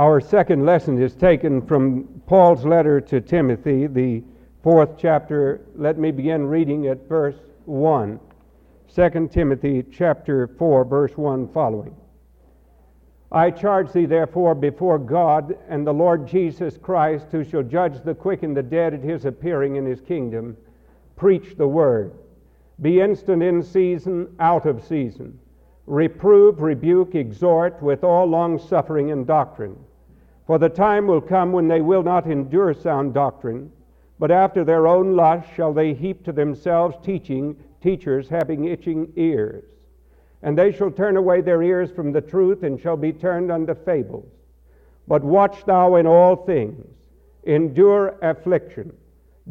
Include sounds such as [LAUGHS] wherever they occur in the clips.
Our second lesson is taken from Paul's letter to Timothy, the fourth chapter. Let me begin reading at verse 1. 2 Timothy chapter 4, verse 1 following. I charge thee therefore before God and the Lord Jesus Christ, who shall judge the quick and the dead at his appearing in his kingdom, preach the word. Be instant in season, out of season. Reprove, rebuke, exhort with all long suffering and doctrine. For the time will come when they will not endure sound doctrine, but after their own lust shall they heap to themselves teaching teachers having itching ears. And they shall turn away their ears from the truth and shall be turned unto fables. But watch thou in all things, endure affliction,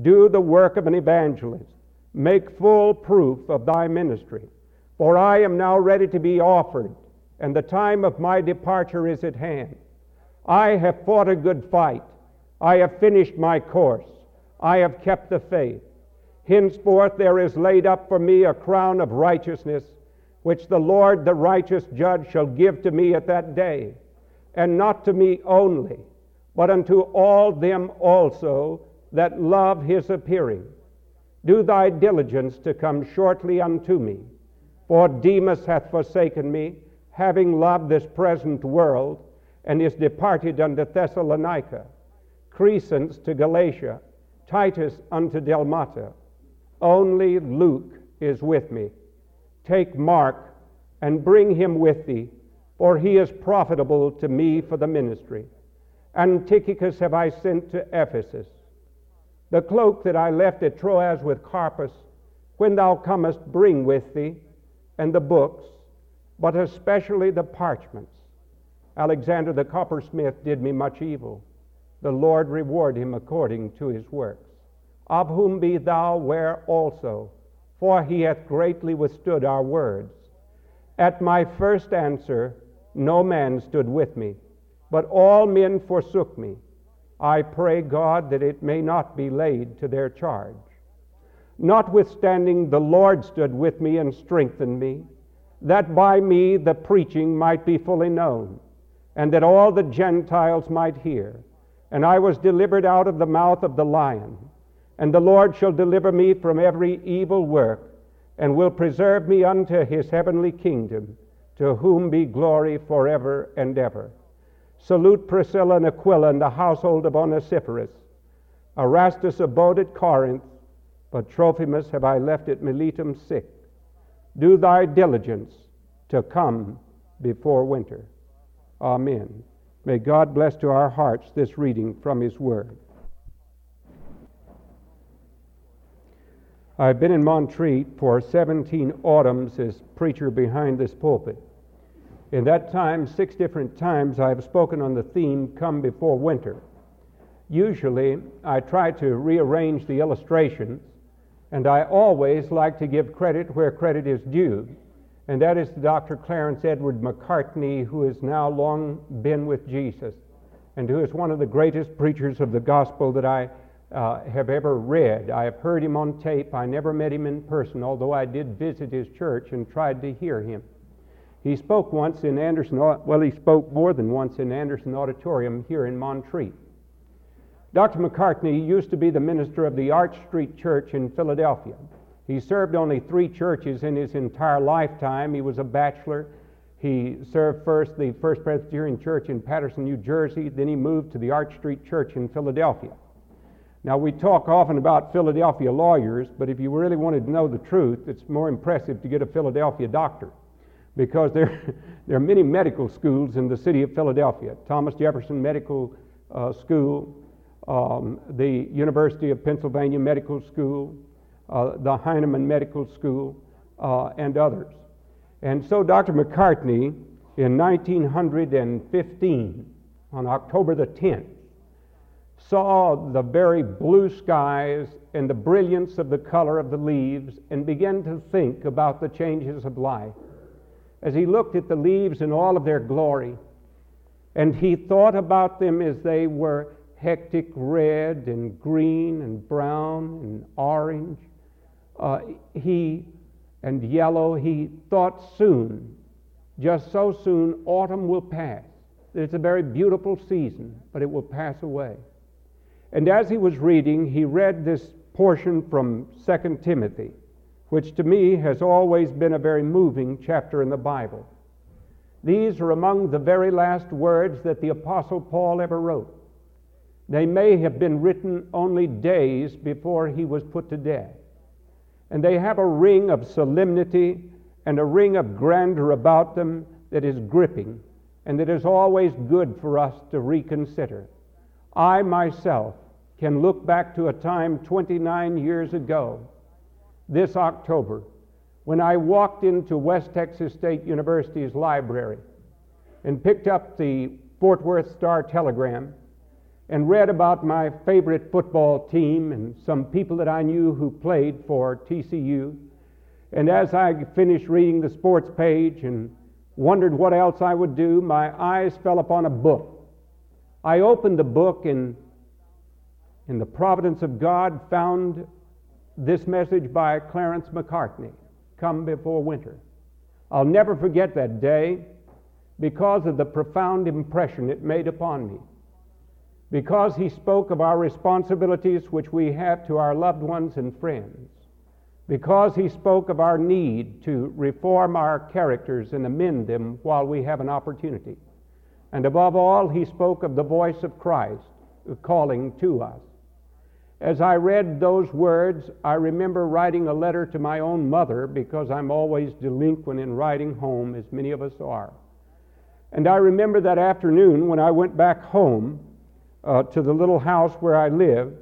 do the work of an evangelist, make full proof of thy ministry. For I am now ready to be offered, and the time of my departure is at hand. I have fought a good fight. I have finished my course. I have kept the faith. Henceforth there is laid up for me a crown of righteousness, which the Lord, the righteous judge, shall give to me at that day, and not to me only, but unto all them also that love his appearing. Do thy diligence to come shortly unto me, for Demas hath forsaken me, having loved this present world, and is departed unto Thessalonica, Crescens to Galatia, Titus unto Dalmatia. Only Luke is with me. Take Mark and bring him with thee, for he is profitable to me for the ministry. And Tychicus have I sent to Ephesus. The cloak that I left at Troas with Carpus, when thou comest, bring with thee, and the books, but especially the parchments. Alexander the coppersmith did me much evil. The Lord reward him according to his works of whom be thou ware also, for he hath greatly withstood our words. At my first answer, no man stood with me, but all men forsook me. I pray God that it may not be laid to their charge. Notwithstanding, the Lord stood with me and strengthened me, that by me the preaching might be fully known, and that all the Gentiles might hear. And I was delivered out of the mouth of the lion. And the Lord shall deliver me from every evil work, and will preserve me unto his heavenly kingdom, to whom be glory forever and ever. Salute Priscilla and Aquila and the household of Onesiphorus. Erastus abode at Corinth, but Trophimus have I left at Miletum sick. Do thy diligence to come before winter. Amen. May God bless to our hearts this reading from his word. I've been in Montreat for 17 autumns as preacher behind this pulpit. In that time, six different times, I have spoken on the theme Come Before Winter. Usually, I try to rearrange the illustrations, and I always like to give credit where credit is due, and that is Dr. Clarence Edward Macartney, who has now long been with Jesus, and who is one of the greatest preachers of the gospel that I uh, have ever read. I have heard him on tape. I never met him in person, although I did visit his church and tried to hear him. He spoke once in Anderson, well, he spoke more than once in Anderson Auditorium here in Montreat. Dr. Macartney used to be the minister of the Arch Street Church in Philadelphia. He served only three churches in his entire lifetime. He was a bachelor. He served first the First Presbyterian Church in Paterson, New Jersey. Then he moved to the Arch Street Church in Philadelphia. Now, we talk often about Philadelphia lawyers, but if you really wanted to know the truth, it's more impressive to get a Philadelphia doctor because there, [LAUGHS] there are many medical schools in the city of Philadelphia Thomas Jefferson Medical uh, School, um, the University of Pennsylvania Medical School, uh, the Hahnemann Medical School, uh, and others. And so Dr. Macartney, in 1915, on October the 10th, saw the very blue skies and the brilliance of the color of the leaves and began to think about the changes of life. As he looked at the leaves in all of their glory, and he thought about them as they were hectic red and green and brown and orange, uh, he and yellow, he thought soon, just so soon, autumn will pass it's a very beautiful season, but it will pass away. And as he was reading, he read this portion from 2 Timothy, which to me has always been a very moving chapter in the Bible. These are among the very last words that the Apostle Paul ever wrote. They may have been written only days before he was put to death. And they have a ring of solemnity and a ring of grandeur about them that is gripping and that is always good for us to reconsider. I myself can look back to a time 29 years ago, this October, when I walked into West Texas State University's library and picked up the Fort Worth Star Telegram and read about my favorite football team and some people that I knew who played for TCU. And as I finished reading the sports page and wondered what else I would do, my eyes fell upon a book. I opened the book and, in the providence of God, found this message by Clarence Macartney, Come Before Winter. I'll never forget that day because of the profound impression it made upon me because he spoke of our responsibilities which we have to our loved ones and friends, because he spoke of our need to reform our characters and amend them while we have an opportunity. And above all, he spoke of the voice of Christ calling to us. As I read those words, I remember writing a letter to my own mother because I'm always delinquent in writing home, as many of us are. And I remember that afternoon when I went back home, uh, to the little house where I live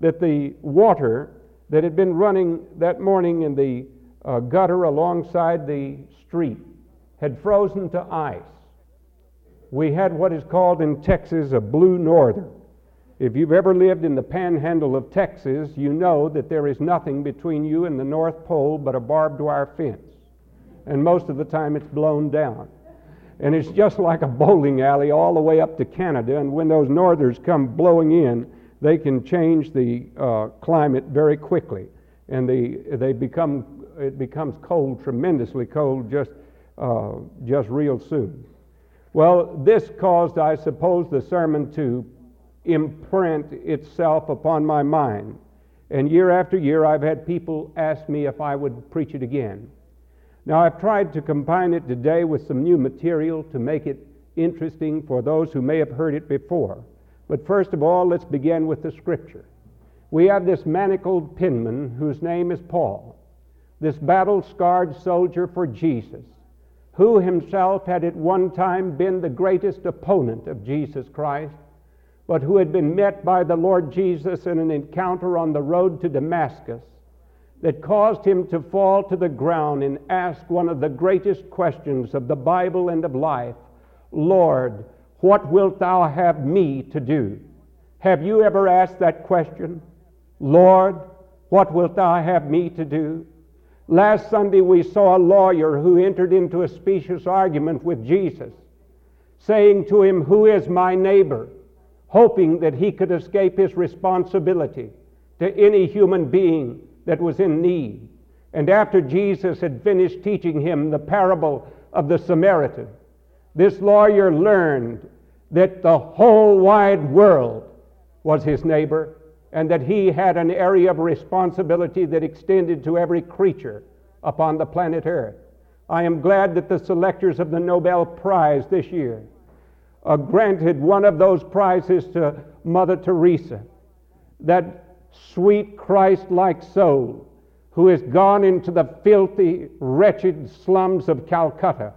that the water that had been running that morning in the uh, gutter alongside the street had frozen to ice. We had what is called in Texas a blue norther. If you've ever lived in the panhandle of Texas, you know that there is nothing between you and the North Pole but a barbed wire fence. And most of the time it's blown down. And it's just like a bowling alley all the way up to Canada. And when those northers come blowing in, they can change the uh, climate very quickly. And they, they become, it becomes cold, tremendously cold, just, uh, just real soon. Well, this caused, I suppose, the sermon to imprint itself upon my mind. And year after year, I've had people ask me if I would preach it again. Now, I've tried to combine it today with some new material to make it interesting for those who may have heard it before. But first of all, let's begin with the scripture. We have this manacled penman whose name is Paul, this battle scarred soldier for Jesus, who himself had at one time been the greatest opponent of Jesus Christ, but who had been met by the Lord Jesus in an encounter on the road to Damascus that caused him to fall to the ground and ask one of the greatest questions of the Bible and of life Lord, what wilt thou have me to do? Have you ever asked that question? Lord, what wilt thou have me to do? Last Sunday we saw a lawyer who entered into a specious argument with Jesus, saying to him, Who is my neighbor? hoping that he could escape his responsibility to any human being that was in need. And after Jesus had finished teaching him the parable of the Samaritan, this lawyer learned that the whole wide world was his neighbor and that he had an area of responsibility that extended to every creature upon the planet Earth. I am glad that the selectors of the Nobel Prize this year uh, granted one of those prizes to Mother Teresa. That sweet Christ like soul who has gone into the filthy, wretched slums of Calcutta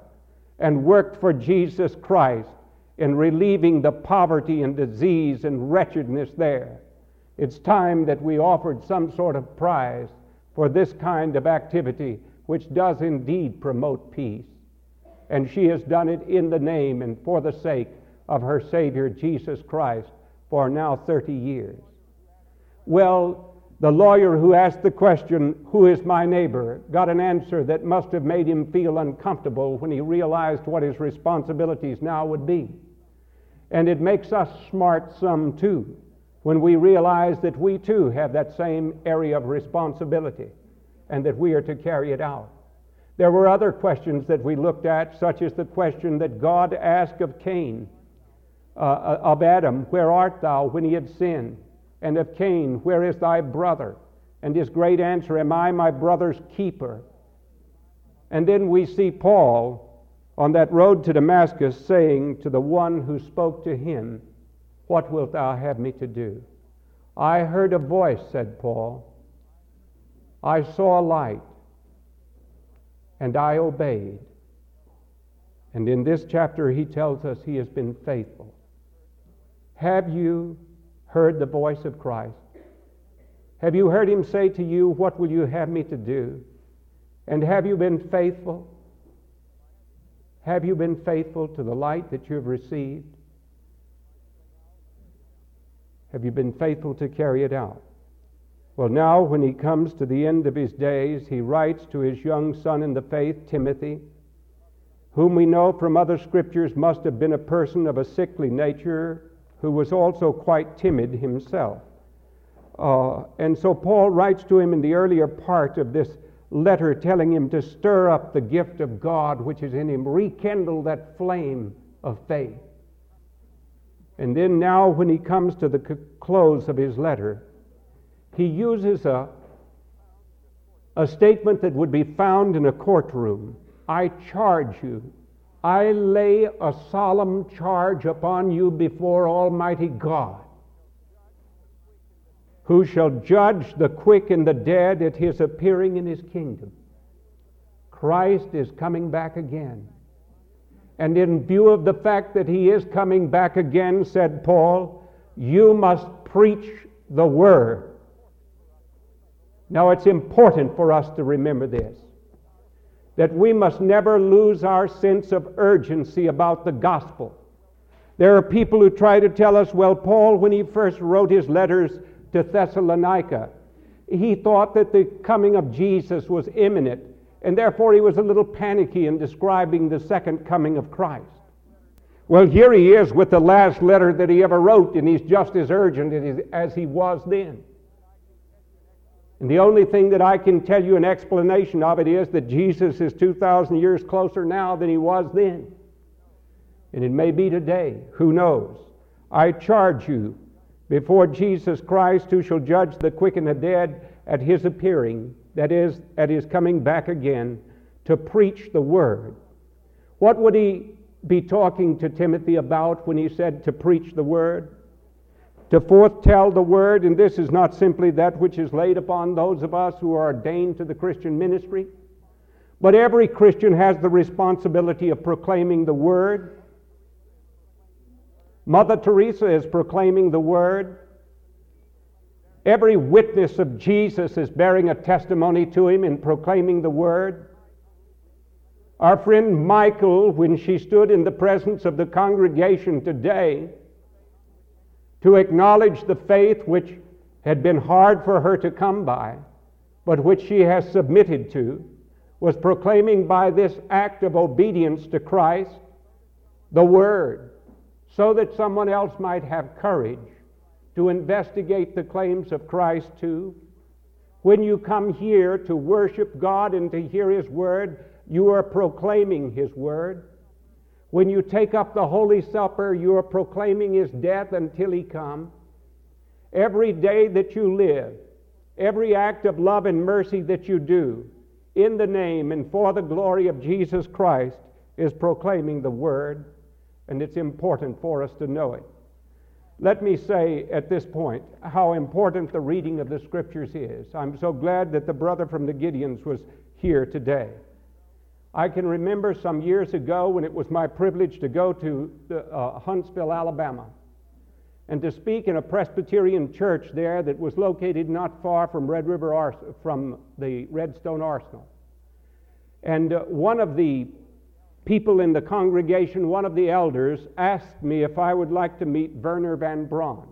and worked for Jesus Christ in relieving the poverty and disease and wretchedness there. It's time that we offered some sort of prize for this kind of activity, which does indeed promote peace. And she has done it in the name and for the sake of her Savior Jesus Christ for now 30 years. Well, the lawyer who asked the question, Who is my neighbor? got an answer that must have made him feel uncomfortable when he realized what his responsibilities now would be. And it makes us smart some too when we realize that we too have that same area of responsibility and that we are to carry it out. There were other questions that we looked at, such as the question that God asked of Cain uh, of Adam, Where art thou when he had sinned? And of Cain, Where is thy brother? And his great answer, Am I my brother's keeper? And then we see Paul on that road to Damascus saying to the one who spoke to him, What wilt thou have me to do? I heard a voice, said Paul. I saw a light, and I obeyed. And in this chapter, he tells us he has been faithful. Have you heard the voice of Christ? Have you heard him say to you, What will you have me to do? And have you been faithful? Have you been faithful to the light that you have received? Have you been faithful to carry it out? Well, now, when he comes to the end of his days, he writes to his young son in the faith, Timothy, whom we know from other scriptures must have been a person of a sickly nature who was also quite timid himself. Uh, and so Paul writes to him in the earlier part of this letter, telling him to stir up the gift of God which is in him, rekindle that flame of faith. And then, now, when he comes to the close of his letter, he uses a, a statement that would be found in a courtroom I charge you I lay a solemn charge upon you before Almighty God, who shall judge the quick and the dead at his appearing in his kingdom. Christ is coming back again. And in view of the fact that he is coming back again, said Paul, you must preach the word. Now it's important for us to remember this that we must never lose our sense of urgency about the gospel. There are people who try to tell us, well, Paul, when he first wrote his letters to Thessalonica, he thought that the coming of Jesus was imminent, and therefore he was a little panicky in describing the second coming of Christ. Well, here he is with the last letter that he ever wrote, and he's just as urgent as he was then. And the only thing that I can tell you an explanation of it is that Jesus is 2,000 years closer now than he was then. And it may be today. Who knows? I charge you before Jesus Christ, who shall judge the quick and the dead at his appearing, that is, at his coming back again, to preach the word. What would he be talking to Timothy about when he said to preach the word? To foretell the word, and this is not simply that which is laid upon those of us who are ordained to the Christian ministry, but every Christian has the responsibility of proclaiming the word. Mother Teresa is proclaiming the word. Every witness of Jesus is bearing a testimony to him in proclaiming the word. Our friend Michael, when she stood in the presence of the congregation today, to acknowledge the faith which had been hard for her to come by, but which she has submitted to, was proclaiming by this act of obedience to Christ the Word, so that someone else might have courage to investigate the claims of Christ too. When you come here to worship God and to hear His Word, you are proclaiming His Word. When you take up the Holy Supper, you are proclaiming his death until he come. Every day that you live, every act of love and mercy that you do, in the name and for the glory of Jesus Christ, is proclaiming the Word, and it's important for us to know it. Let me say at this point how important the reading of the Scriptures is. I'm so glad that the brother from the Gideons was here today. I can remember some years ago when it was my privilege to go to uh, Huntsville, Alabama, and to speak in a Presbyterian church there that was located not far from Red River Ars- from the Redstone Arsenal. And uh, one of the people in the congregation, one of the elders, asked me if I would like to meet Wernher von Braun.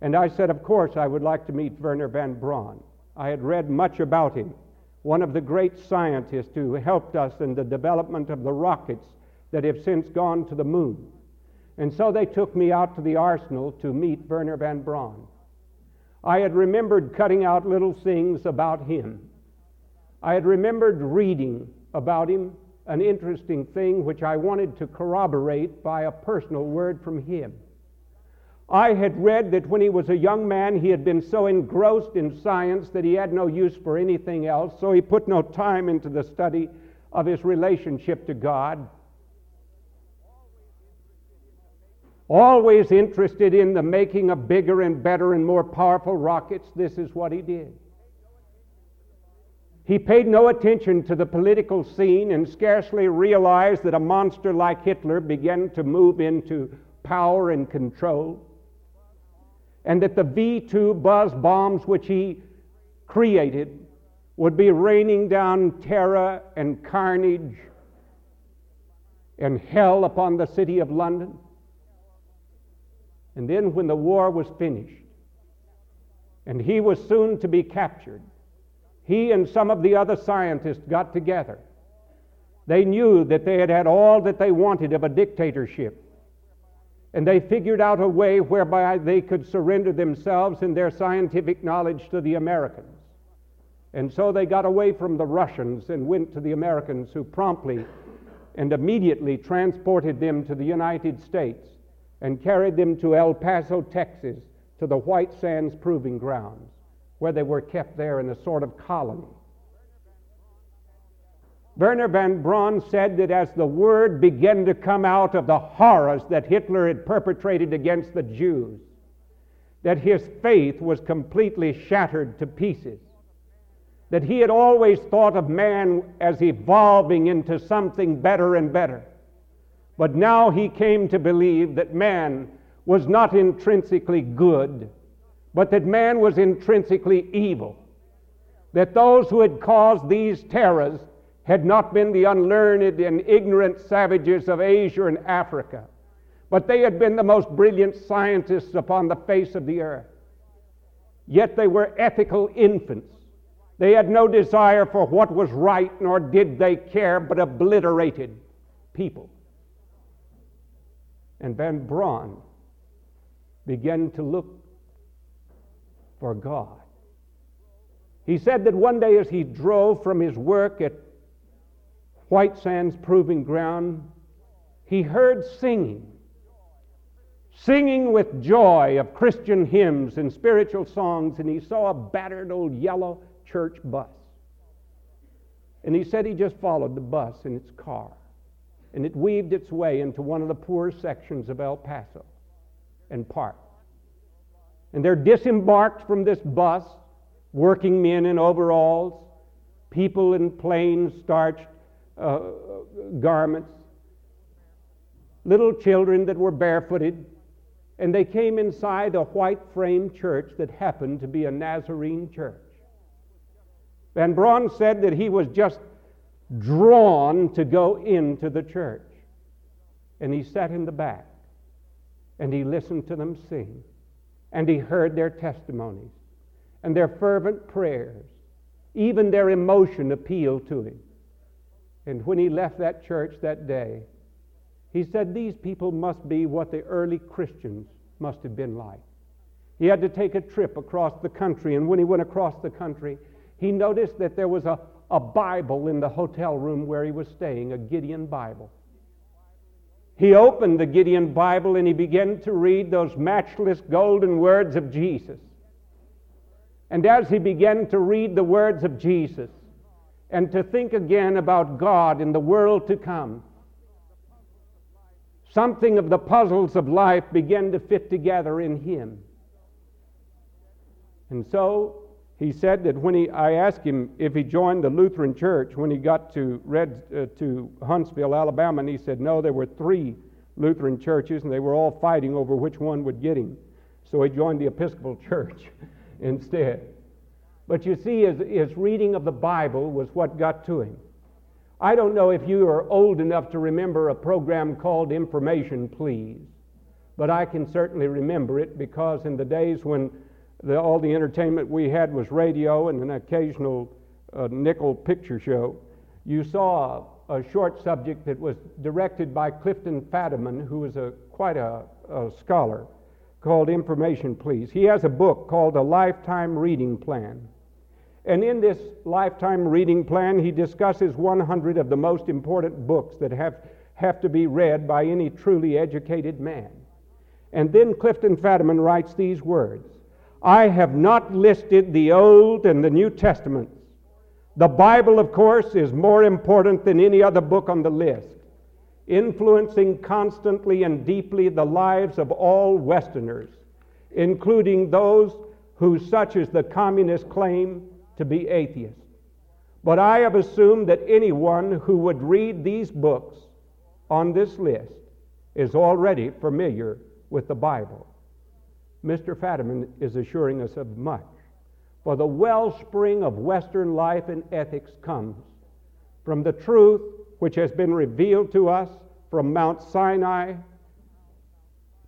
And I said, Of course, I would like to meet Wernher von Braun. I had read much about him one of the great scientists who helped us in the development of the rockets that have since gone to the moon. And so they took me out to the arsenal to meet Wernher von Braun. I had remembered cutting out little things about him. I had remembered reading about him an interesting thing which I wanted to corroborate by a personal word from him. I had read that when he was a young man, he had been so engrossed in science that he had no use for anything else, so he put no time into the study of his relationship to God. Always interested in the making of bigger and better and more powerful rockets, this is what he did. He paid no attention to the political scene and scarcely realized that a monster like Hitler began to move into power and control and that the V 2 buzz bombs which he created would be raining down terror and carnage and hell upon the city of London. And then, when the war was finished and he was soon to be captured, he and some of the other scientists got together. They knew that they had had all that they wanted of a dictatorship. And they figured out a way whereby they could surrender themselves and their scientific knowledge to the Americans. And so they got away from the Russians and went to the Americans, who promptly and immediately transported them to the United States and carried them to El Paso, Texas, to the White Sands Proving Grounds, where they were kept there in a sort of colony. Wernher von Braun said that as the word began to come out of the horrors that Hitler had perpetrated against the Jews, that his faith was completely shattered to pieces. That he had always thought of man as evolving into something better and better. But now he came to believe that man was not intrinsically good, but that man was intrinsically evil. That those who had caused these terrors had not been the unlearned and ignorant savages of Asia and Africa, but they had been the most brilliant scientists upon the face of the earth. Yet they were ethical infants. They had no desire for what was right, nor did they care, but obliterated people. And Von Braun began to look for God. He said that one day as he drove from his work at White Sands Proving Ground, he heard singing, singing with joy of Christian hymns and spiritual songs, and he saw a battered old yellow church bus. And he said he just followed the bus in its car, and it weaved its way into one of the poor sections of El Paso and parked. And there disembarked from this bus working men in overalls, people in plain starched uh, garments, little children that were barefooted, and they came inside a white frame church that happened to be a Nazarene church. Von Braun said that he was just drawn to go into the church. And he sat in the back and he listened to them sing and he heard their testimonies and their fervent prayers. Even their emotion appealed to him. And when he left that church that day, he said these people must be what the early Christians must have been like. He had to take a trip across the country, and when he went across the country, he noticed that there was a, a Bible in the hotel room where he was staying, a Gideon Bible. He opened the Gideon Bible and he began to read those matchless golden words of Jesus. And as he began to read the words of Jesus, and to think again about God in the world to come. Something of the puzzles of life began to fit together in him. And so he said that when he, I asked him if he joined the Lutheran Church when he got to Red uh, to Huntsville, Alabama, and he said no, there were three Lutheran churches, and they were all fighting over which one would get him. So he joined the Episcopal [LAUGHS] Church instead. But you see, his, his reading of the Bible was what got to him. I don't know if you are old enough to remember a program called Information Please, but I can certainly remember it because in the days when the, all the entertainment we had was radio and an occasional uh, nickel picture show, you saw a, short subject that was directed by Clifton Fadiman, who was a, quite a, a scholar, called Information Please. He has a book called A Lifetime Reading Plan. And in this lifetime reading plan, he discusses 100 of the most important books that have, have to be read by any truly educated man. And then Clifton Fadiman writes these words I have not listed the Old and the New Testaments. The Bible, of course, is more important than any other book on the list, influencing constantly and deeply the lives of all Westerners, including those who, such as the communists, claim to be atheist. But I have assumed that anyone who would read these books on this list is already familiar with the Bible. Mr. Fadiman is assuring us of much. For the wellspring of Western life and ethics comes from the truth which has been revealed to us from Mount Sinai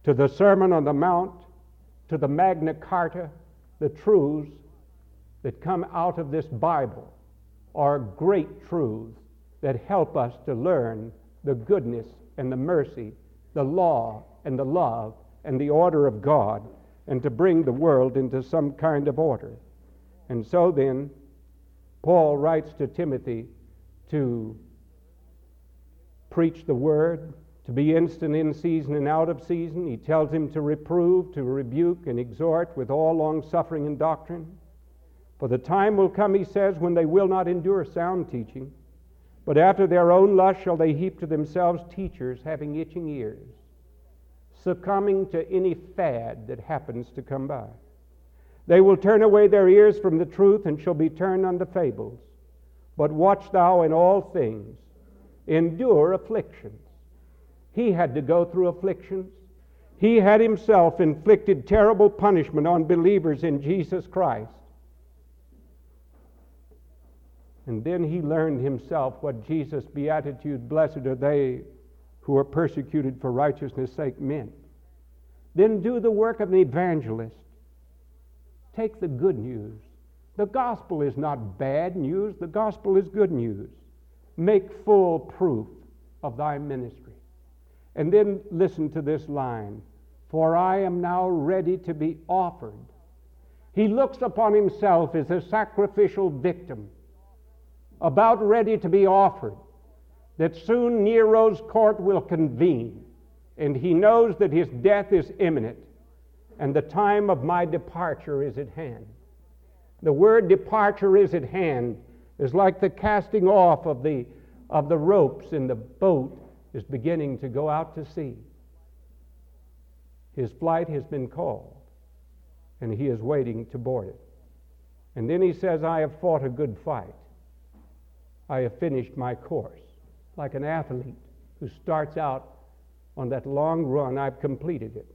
to the Sermon on the Mount to the Magna Carta, the truths that come out of this Bible are great truths that help us to learn the goodness and the mercy, the law and the love and the order of God, and to bring the world into some kind of order. And so then, Paul writes to Timothy to preach the word, to be instant in season and out of season. He tells him to reprove, to rebuke, and exhort with all long suffering and doctrine. For the time will come, he says, when they will not endure sound teaching, but after their own lust shall they heap to themselves teachers having itching ears, succumbing to any fad that happens to come by. They will turn away their ears from the truth and shall be turned unto fables. But watch thou in all things, endure afflictions. He had to go through afflictions. He had himself inflicted terrible punishment on believers in Jesus Christ. And then he learned himself what Jesus' beatitude, blessed are they who are persecuted for righteousness' sake, meant. Then do the work of an evangelist. Take the good news. The gospel is not bad news, the gospel is good news. Make full proof of thy ministry. And then listen to this line For I am now ready to be offered. He looks upon himself as a sacrificial victim about ready to be offered, that soon Nero's court will convene, and he knows that his death is imminent, and the time of my departure is at hand. The word departure is at hand is like the casting off of the, of the ropes in the boat is beginning to go out to sea. His flight has been called, and he is waiting to board it. And then he says, I have fought a good fight. I have finished my course. Like an athlete who starts out on that long run, I've completed it.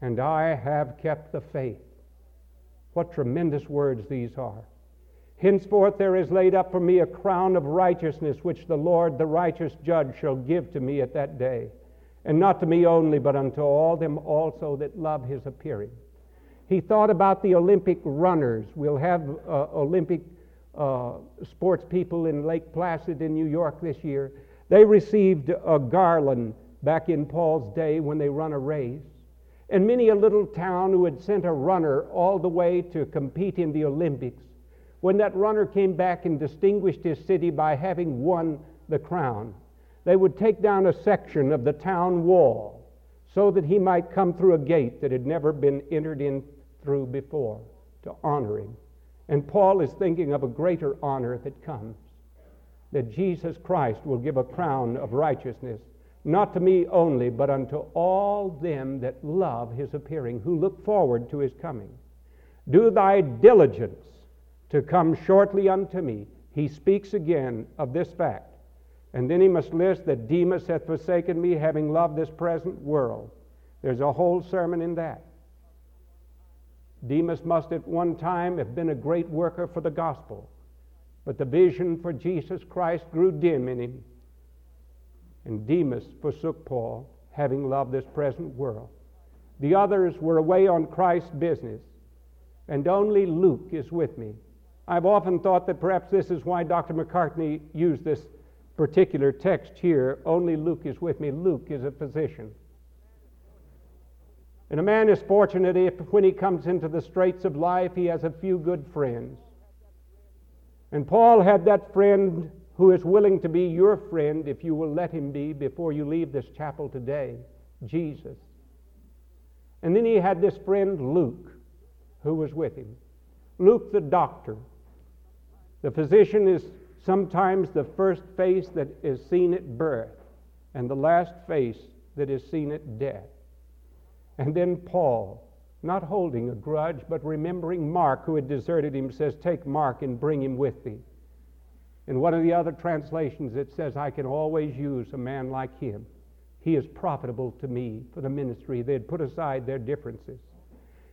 And I have kept the faith. What tremendous words these are. Henceforth there is laid up for me a crown of righteousness, which the Lord, the righteous judge, shall give to me at that day. And not to me only, but unto all them also that love his appearing. He thought about the Olympic runners. We'll have uh, Olympic uh, sports people in Lake Placid in New York this year. They received a garland back in Paul's day when they run a race. And many a little town who had sent a runner all the way to compete in the Olympics, when that runner came back and distinguished his city by having won the crown, they would take down a section of the town wall so that he might come through a gate that had never been entered in through before to honor him. And Paul is thinking of a greater honor that comes that Jesus Christ will give a crown of righteousness, not to me only, but unto all them that love his appearing, who look forward to his coming. Do thy diligence to come shortly unto me. He speaks again of this fact. And then he must list that Demas hath forsaken me, having loved this present world. There's a whole sermon in that. Demas must at one time have been a great worker for the gospel, but the vision for Jesus Christ grew dim in him. And Demas forsook Paul, having loved this present world. The others were away on Christ's business, and only Luke is with me. I've often thought that perhaps this is why Dr. Macartney used this particular text here. Only Luke is with me. Luke is a physician. And a man is fortunate if, when he comes into the straits of life, he has a few good friends. And Paul had that friend who is willing to be your friend if you will let him be before you leave this chapel today Jesus. And then he had this friend Luke who was with him. Luke the doctor. The physician is sometimes the first face that is seen at birth and the last face that is seen at death. And then Paul, not holding a grudge, but remembering Mark, who had deserted him, says, Take Mark and bring him with thee. In one of the other translations, it says, I can always use a man like him. He is profitable to me for the ministry. They had put aside their differences.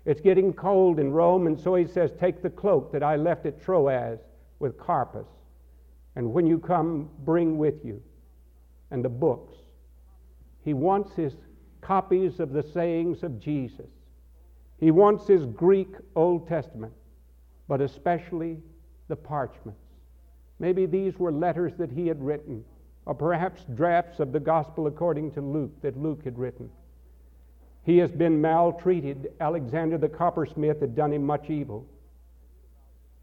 It's getting cold in Rome, and so he says, Take the cloak that I left at Troas with Carpus, and when you come, bring with you, and the books. He wants his copies of the sayings of Jesus. He wants his Greek Old Testament, but especially the parchments. Maybe these were letters that he had written, or perhaps drafts of the Gospel according to Luke that Luke had written. He has been maltreated. Alexander the coppersmith had done him much evil.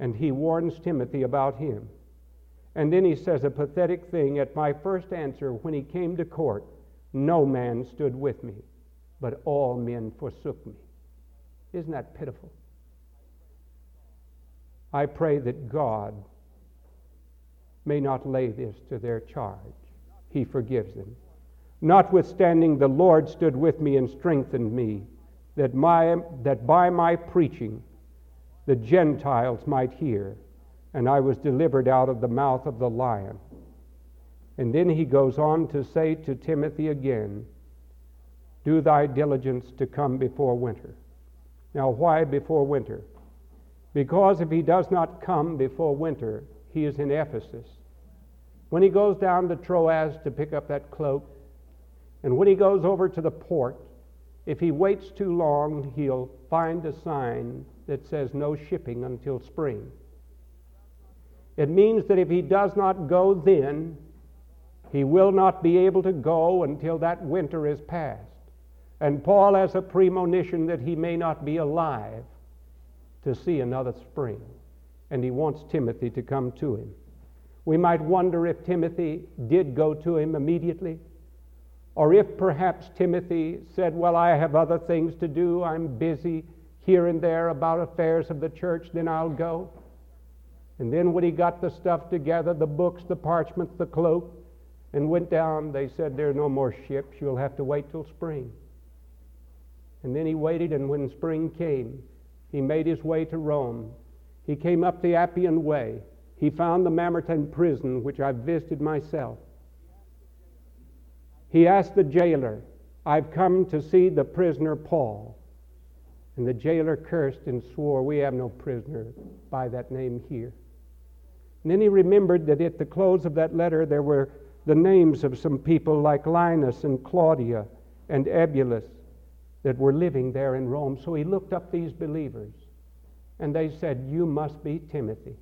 And he warns Timothy about him. And then he says a pathetic thing at my first answer when he came to court no man stood with me, but all men forsook me. Isn't that pitiful? I pray that God may not lay this to their charge. He forgives them. Notwithstanding, the Lord stood with me and strengthened me, that, my, that by my preaching the Gentiles might hear, and I was delivered out of the mouth of the lion. And then he goes on to say to Timothy again, Do thy diligence to come before winter. Now, why before winter? Because if he does not come before winter, he is in Ephesus. When he goes down to Troas to pick up that cloak, and when he goes over to the port, if he waits too long, he'll find a sign that says no shipping until spring. It means that if he does not go then, he will not be able to go until that winter is past. And Paul has a premonition that he may not be alive to see another spring. And he wants Timothy to come to him. We might wonder if Timothy did go to him immediately, or if perhaps Timothy said, Well, I have other things to do, I'm busy here and there about affairs of the church, then I'll go. And then when he got the stuff together, the books, the parchments, the cloak, and went down, they said, There are no more ships. You'll have to wait till spring. And then he waited, and when spring came, he made his way to Rome. He came up the Appian Way. He found the Mamertine prison, which I visited myself. He asked the jailer, I've come to see the prisoner Paul. And the jailer cursed and swore, We have no prisoner by that name here. And then he remembered that at the close of that letter there were the names of some people like Linus and Claudia and Eubulus that were living there in Rome. So he looked up these believers and they said, You must be Timothy.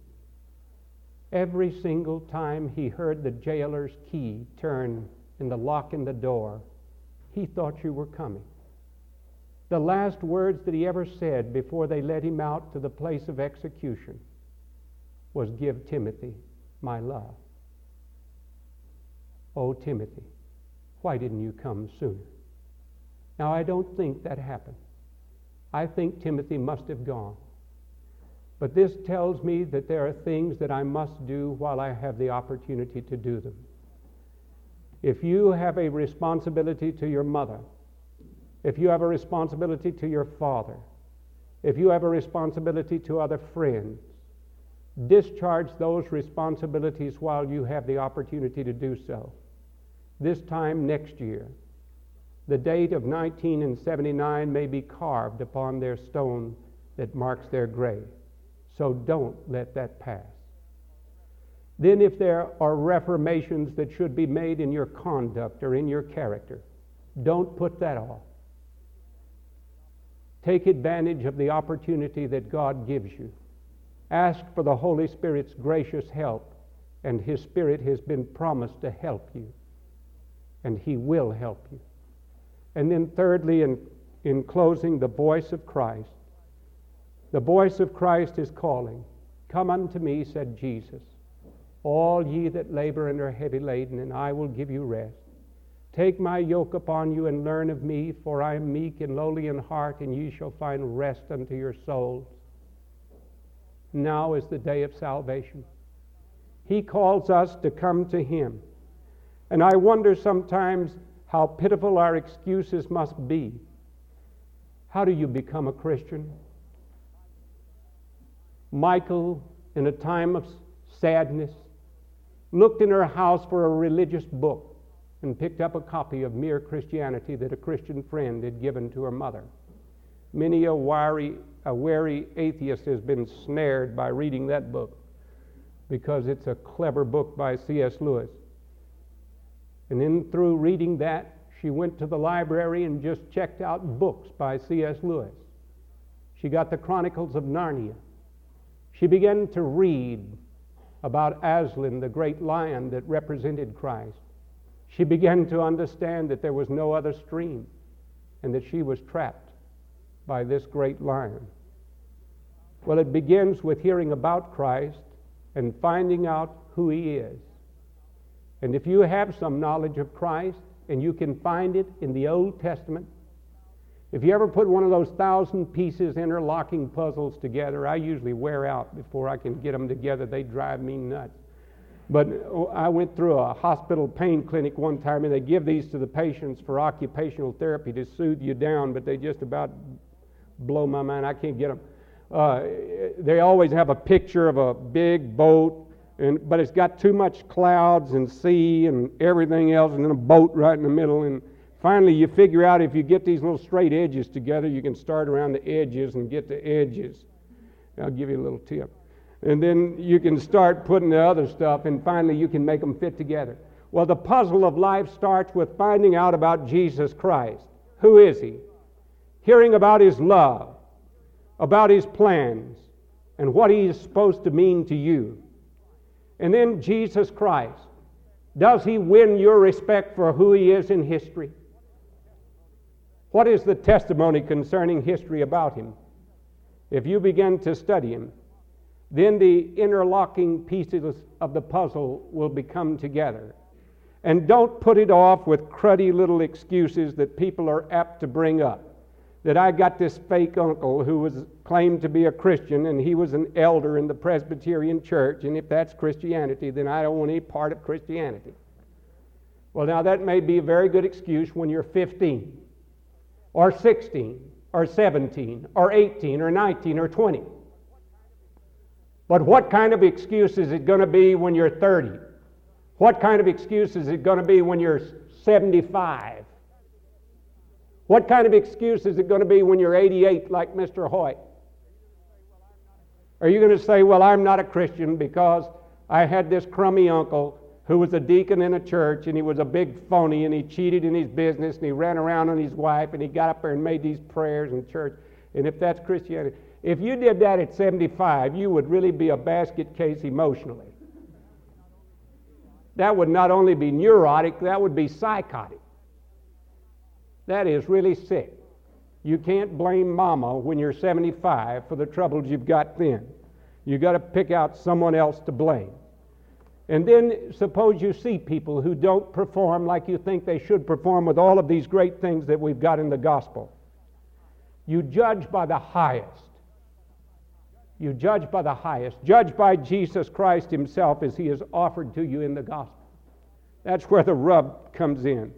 Every single time he heard the jailer's key turn in the lock in the door, he thought you were coming. The last words that he ever said before they led him out to the place of execution was, Give Timothy my love. Oh, Timothy, why didn't you come sooner? Now, I don't think that happened. I think Timothy must have gone. But this tells me that there are things that I must do while I have the opportunity to do them. If you have a responsibility to your mother, if you have a responsibility to your father, if you have a responsibility to other friends, discharge those responsibilities while you have the opportunity to do so this time next year. The date of 1979 may be carved upon their stone that marks their grave. So don't let that pass. Then, if there are reformations that should be made in your conduct or in your character, don't put that off. Take advantage of the opportunity that God gives you. Ask for the Holy Spirit's gracious help, and His Spirit has been promised to help you and He will help you. And then, thirdly, in, in closing, the voice of Christ. The voice of Christ is calling Come unto me, said Jesus, all ye that labor and are heavy laden, and I will give you rest. Take my yoke upon you and learn of me, for I am meek and lowly in heart, and ye shall find rest unto your souls. Now is the day of salvation. He calls us to come to Him. And I wonder sometimes how pitiful our excuses must be. How do you become a Christian? Michael, in a time of sadness, looked in her house for a religious book and picked up a copy of Mere Christianity that a Christian friend had given to her mother. Many a wary, a wary atheist has been snared by reading that book because it's a clever book by C.S. Lewis. And then through reading that, she went to the library and just checked out books by C.S. Lewis. She got the Chronicles of Narnia. She began to read about Aslan, the great lion that represented Christ. She began to understand that there was no other stream and that she was trapped by this great lion. Well, it begins with hearing about Christ and finding out who he is. And if you have some knowledge of Christ and you can find it in the Old Testament, if you ever put one of those thousand pieces interlocking puzzles together, I usually wear out before I can get them together. They drive me nuts. But oh, I went through a hospital pain clinic one time, and they give these to the patients for occupational therapy to soothe you down, but they just about blow my mind. I can't get them. Uh, they always have a picture of a big boat, and, but it's got too much clouds and sea and everything else, and then a boat right in the middle. And finally, you figure out if you get these little straight edges together, you can start around the edges and get the edges. I'll give you a little tip. And then you can start putting the other stuff, and finally, you can make them fit together. Well, the puzzle of life starts with finding out about Jesus Christ. Who is He? Hearing about His love, about His plans, and what He is supposed to mean to you. And then Jesus Christ. Does He win your respect for who He is in history? What is the testimony concerning history about Him? If you begin to study Him, then the interlocking pieces of the puzzle will become together. And don't put it off with cruddy little excuses that people are apt to bring up. That I got this fake uncle who was claimed to be a Christian and he was an elder in the Presbyterian church, and if that's Christianity, then I don't want any part of Christianity. Well, now that may be a very good excuse when you're 15, or 16, or 17, or 18, or 19, or 20. But what kind of excuse is it going to be when you're 30? What kind of excuse is it going to be when you're 75? What kind of excuse is it going to be when you're 88 like Mr. Hoyt? Are you going to say, Well, I'm not a Christian because I had this crummy uncle who was a deacon in a church and he was a big phony and he cheated in his business and he ran around on his wife and he got up there and made these prayers in church? And if that's Christianity, if you did that at 75, you would really be a basket case emotionally. That would not only be neurotic, that would be psychotic. That is really sick. You can't blame mama when you're 75 for the troubles you've got then. You've got to pick out someone else to blame. And then suppose you see people who don't perform like you think they should perform with all of these great things that we've got in the gospel. You judge by the highest. You judge by the highest. Judge by Jesus Christ Himself as He is offered to you in the gospel. That's where the rub comes in.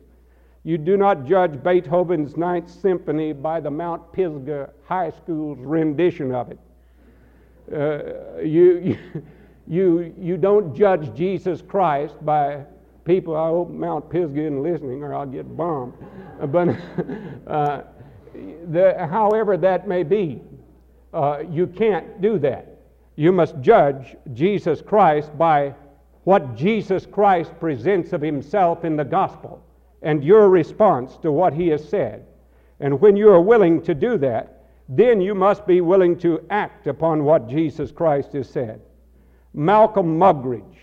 You do not judge Beethoven's Ninth Symphony by the Mount Pisgah High School's rendition of it. Uh, you, [LAUGHS] you, you, don't judge Jesus Christ by people. I hope Mount Pisgah isn't listening or I'll get bombed. But [LAUGHS] uh, the, however that may be, uh, you can't do that. You must judge Jesus Christ by what Jesus Christ presents of himself in the gospel and your response to what he has said. And when you are willing to do that, then you must be willing to act upon what Jesus Christ has said. Malcolm Muggeridge,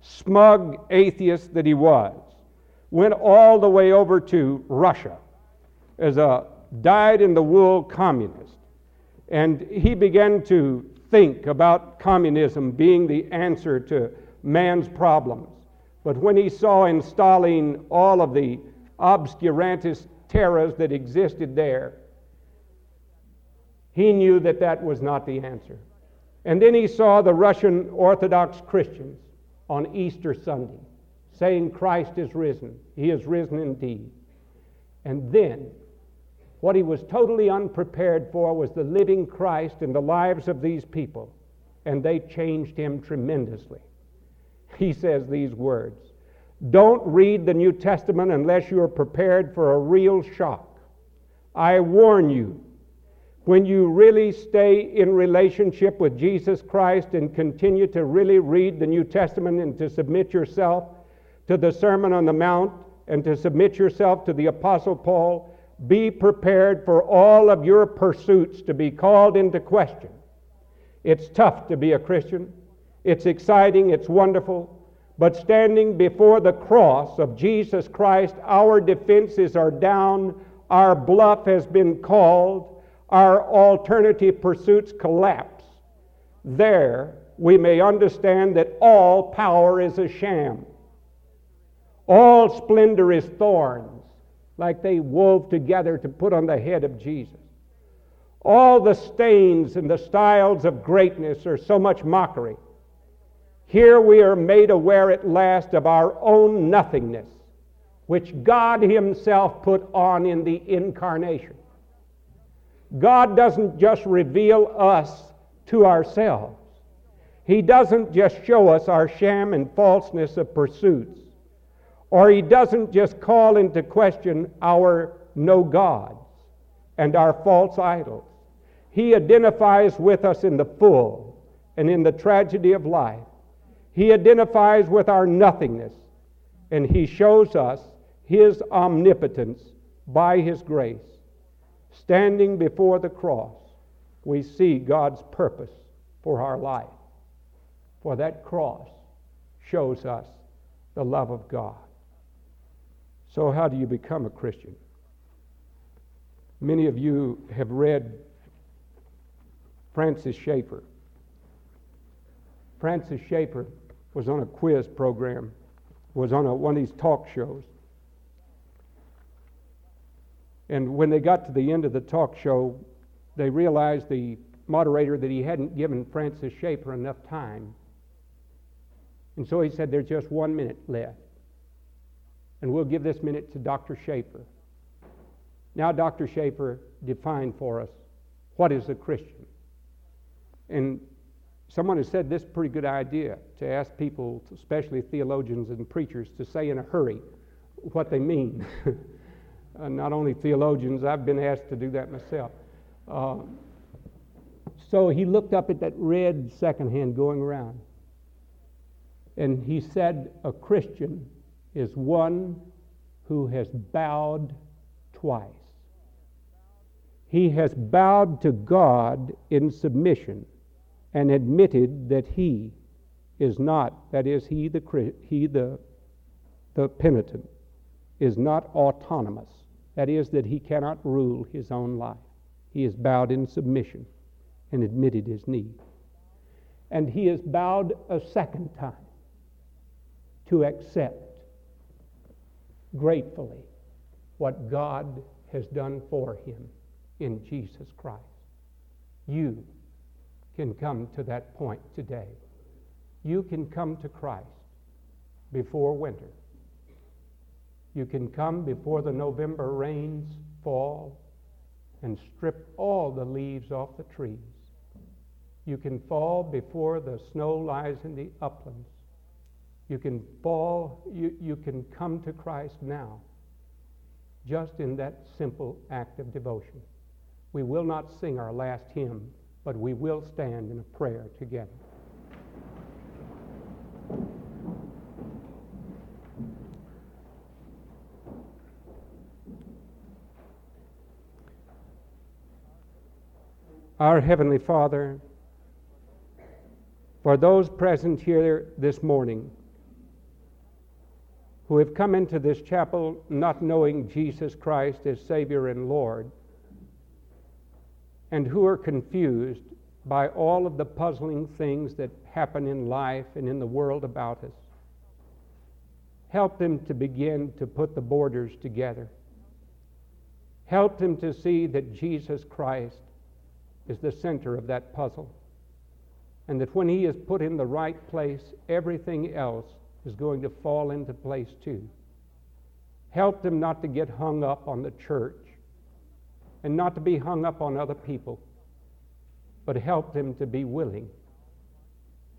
smug atheist that he was, went all the way over to Russia as a dyed in the wool communist and he began to think about communism being the answer to man's problems. But when he saw in Stalin all of the obscurantist terrors that existed there, he knew that that was not the answer. And then he saw the Russian Orthodox Christians on Easter Sunday saying, Christ is risen. He is risen indeed. And then, what he was totally unprepared for was the living Christ in the lives of these people, and they changed him tremendously. He says these words Don't read the New Testament unless you are prepared for a real shock. I warn you, when you really stay in relationship with Jesus Christ and continue to really read the New Testament and to submit yourself to the Sermon on the Mount and to submit yourself to the Apostle Paul, be prepared for all of your pursuits to be called into question. It's tough to be a Christian. It's exciting, it's wonderful. But standing before the cross of Jesus Christ, our defenses are down, our bluff has been called, our alternative pursuits collapse. There, we may understand that all power is a sham. All splendor is thorns, like they wove together to put on the head of Jesus. All the stains and the styles of greatness are so much mockery. Here we are made aware at last of our own nothingness, which God Himself put on in the incarnation. God doesn't just reveal us to ourselves, He doesn't just show us our sham and falseness of pursuits. Or he doesn't just call into question our no gods and our false idols. He identifies with us in the full and in the tragedy of life. He identifies with our nothingness and he shows us his omnipotence by his grace. Standing before the cross, we see God's purpose for our life. For that cross shows us the love of God. So, how do you become a Christian? Many of you have read Francis Schaeffer. Francis Schaeffer was on a quiz program, was on a, one of these talk shows. And when they got to the end of the talk show, they realized the moderator that he hadn't given Francis Schaeffer enough time. And so he said, There's just one minute left. And we'll give this minute to Dr. Schaeffer. Now, Dr. Schaeffer, define for us what is a Christian. And someone has said this pretty good idea to ask people, especially theologians and preachers, to say in a hurry what they mean. [LAUGHS] uh, not only theologians, I've been asked to do that myself. Uh, so he looked up at that red second hand going around. And he said, A Christian is one who has bowed twice. He has bowed to God in submission and admitted that he is not, that is, he the, he the, the penitent, is not autonomous. That is, that he cannot rule his own life. He is bowed in submission and admitted his need. And he is bowed a second time to accept gratefully what God has done for him in Jesus Christ. You can come to that point today. You can come to Christ before winter. You can come before the November rains fall and strip all the leaves off the trees. You can fall before the snow lies in the uplands you can fall, you, you can come to Christ now, just in that simple act of devotion. We will not sing our last hymn, but we will stand in a prayer together. Our Heavenly Father, for those present here this morning, who have come into this chapel not knowing Jesus Christ as Savior and Lord, and who are confused by all of the puzzling things that happen in life and in the world about us. Help them to begin to put the borders together. Help them to see that Jesus Christ is the center of that puzzle. And that when he is put in the right place, everything else is going to fall into place too. Help them not to get hung up on the church and not to be hung up on other people, but help them to be willing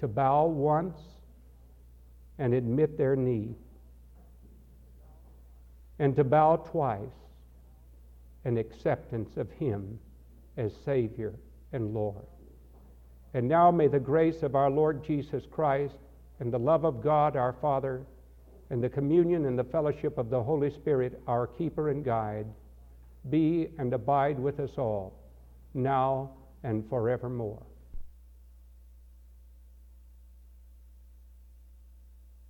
to bow once and admit their need, and to bow twice in acceptance of Him as Savior and Lord. And now may the grace of our Lord Jesus Christ and the love of God our Father and the communion and the fellowship of the Holy Spirit, our keeper and guide, be and abide with us all, now and forevermore.